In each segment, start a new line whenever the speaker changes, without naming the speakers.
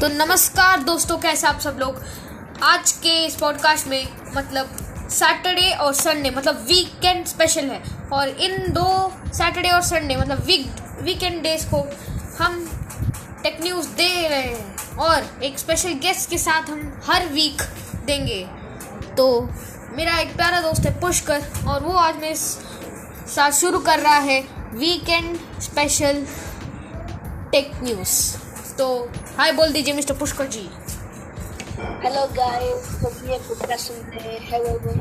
तो नमस्कार दोस्तों, कैसे आप सब लोग? आज के इस पॉडकास्ट में मतलब सैटरडे और संडे मतलब वीकेंड स्पेशल है। और इन दो सैटरडे और संडे मतलब वीक वीकेंड डेज़ को हम टेक न्यूज़ दे रहे हैं। और एक स्पेशल गेस्ट के साथ हम हर वीक देंगे। तो मेरा एक प्यारा दोस्त है पुष्कर, और वो आज मेरे साथ शुरू कर रहा है वीकेंड स्पेशल टेक न्यूज़ तो हाय बोल दीजिए mister Pushkar ji.
Hello guys hope ये पुष्कर सुन रहे हैं। हेलो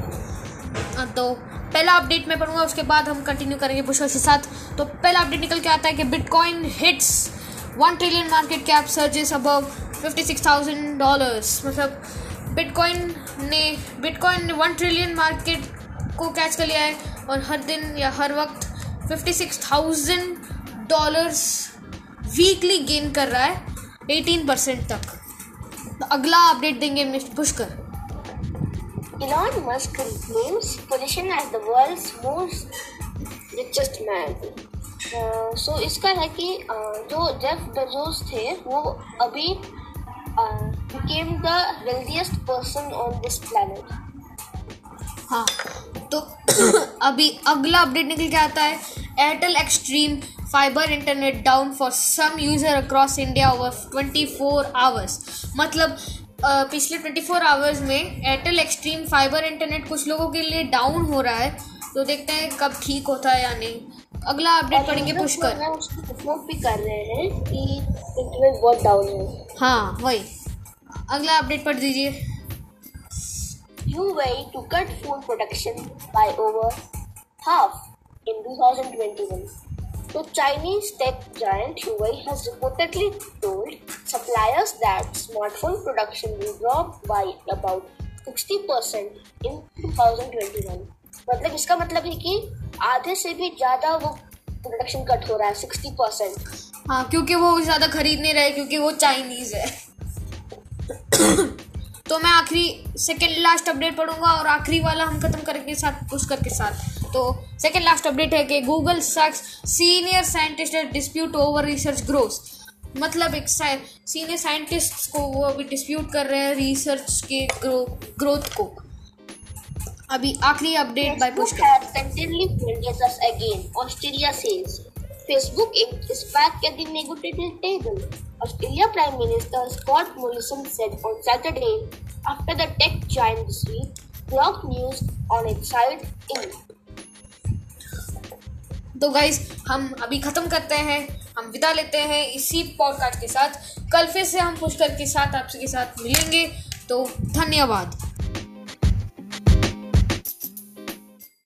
हाँ, तो पहला अपडेट मैं पढ़ूँगा उसके बाद हम कंटिन्यू करेंगे पुष्कर के साथ। तो पहला अपडेट निकल के आता है कि Bitcoin hits one trillion market cap surges above fifty six thousand dollars मतलब बिटकॉइन ने बिटकॉइन ने वन ट्रिलियन मार्केट को कैच कर लिया है और हर दिन या हर वक्त fifty six thousand dollars weekly gain कर रहा है। एटीन परसेंट तक तो अगला अपडेट देंगे mister Pushkar
Elon Musk claims position as the world's most richest man. Uh, so इसका है कि uh, जो जेफ बेजोस थे वो अभी became the wealthiest person on this planet.
हाँ तो अभी अगला अपडेट निकल के आता है Airtel Xstream fibre internet down for some user across India over twenty four hours मतलब पिछले ट्वेंटी फोर आवर्स में एयरटेल एक्सट्रीम फाइबर इंटरनेट कुछ लोगों के लिए डाउन हो रहा है तो देखते हैं कब ठीक होता है या नहीं। अगला अपडेट पढ़ेंगे पुष्कर।
भी कर रहे हैं कि इंटरनेट बहुत डाउन है।
हाँ वही। अगला अपडेट पढ़ दीजिए।
Huawei to cut phone production by over half in 2021. The Chinese tech giant Huawei has reportedly told suppliers that smartphone production will drop by about 60% in 2021. मतलब इसका मतलब है कि आधे से भी ज़्यादा वो प्रोडक्शन कट हो रहा है सिक्सटी परसेंट
हाँ क्योंकि वो ज़्यादा खरीद नहीं रहे क्योंकि वो चाइनीज़ है तो मैं आखिरी सेकेंड लास्ट अपडेट पढ़ूँगा और आखिरी वाला हम खत्म करके साथ पुष्कर के साथ। तो सेकेंड लास्ट अपडेट है कि Google sacks senior scientist dispute over research growth मतलब एक सीनियर साइंटिस्ट को वो अभी डिस्प्यूट कर रहे हैं रिसर्च के ग्रो, ग्रोथ को। अभी आखिरी update by Pushkar
again Australia seals Facebook एक स्पैक के दिन Australia prime minister Scott Morrison said on Saturday after the tech join block news on it side in
तो गाइस हम अभी खत्म करते हैं, हम विदा लेते हैं इसी पॉडकास्ट के साथ। कल फिर से हम पुष्कर के साथ, आपसे के साथ मिलेंगे तो धन्यवाद।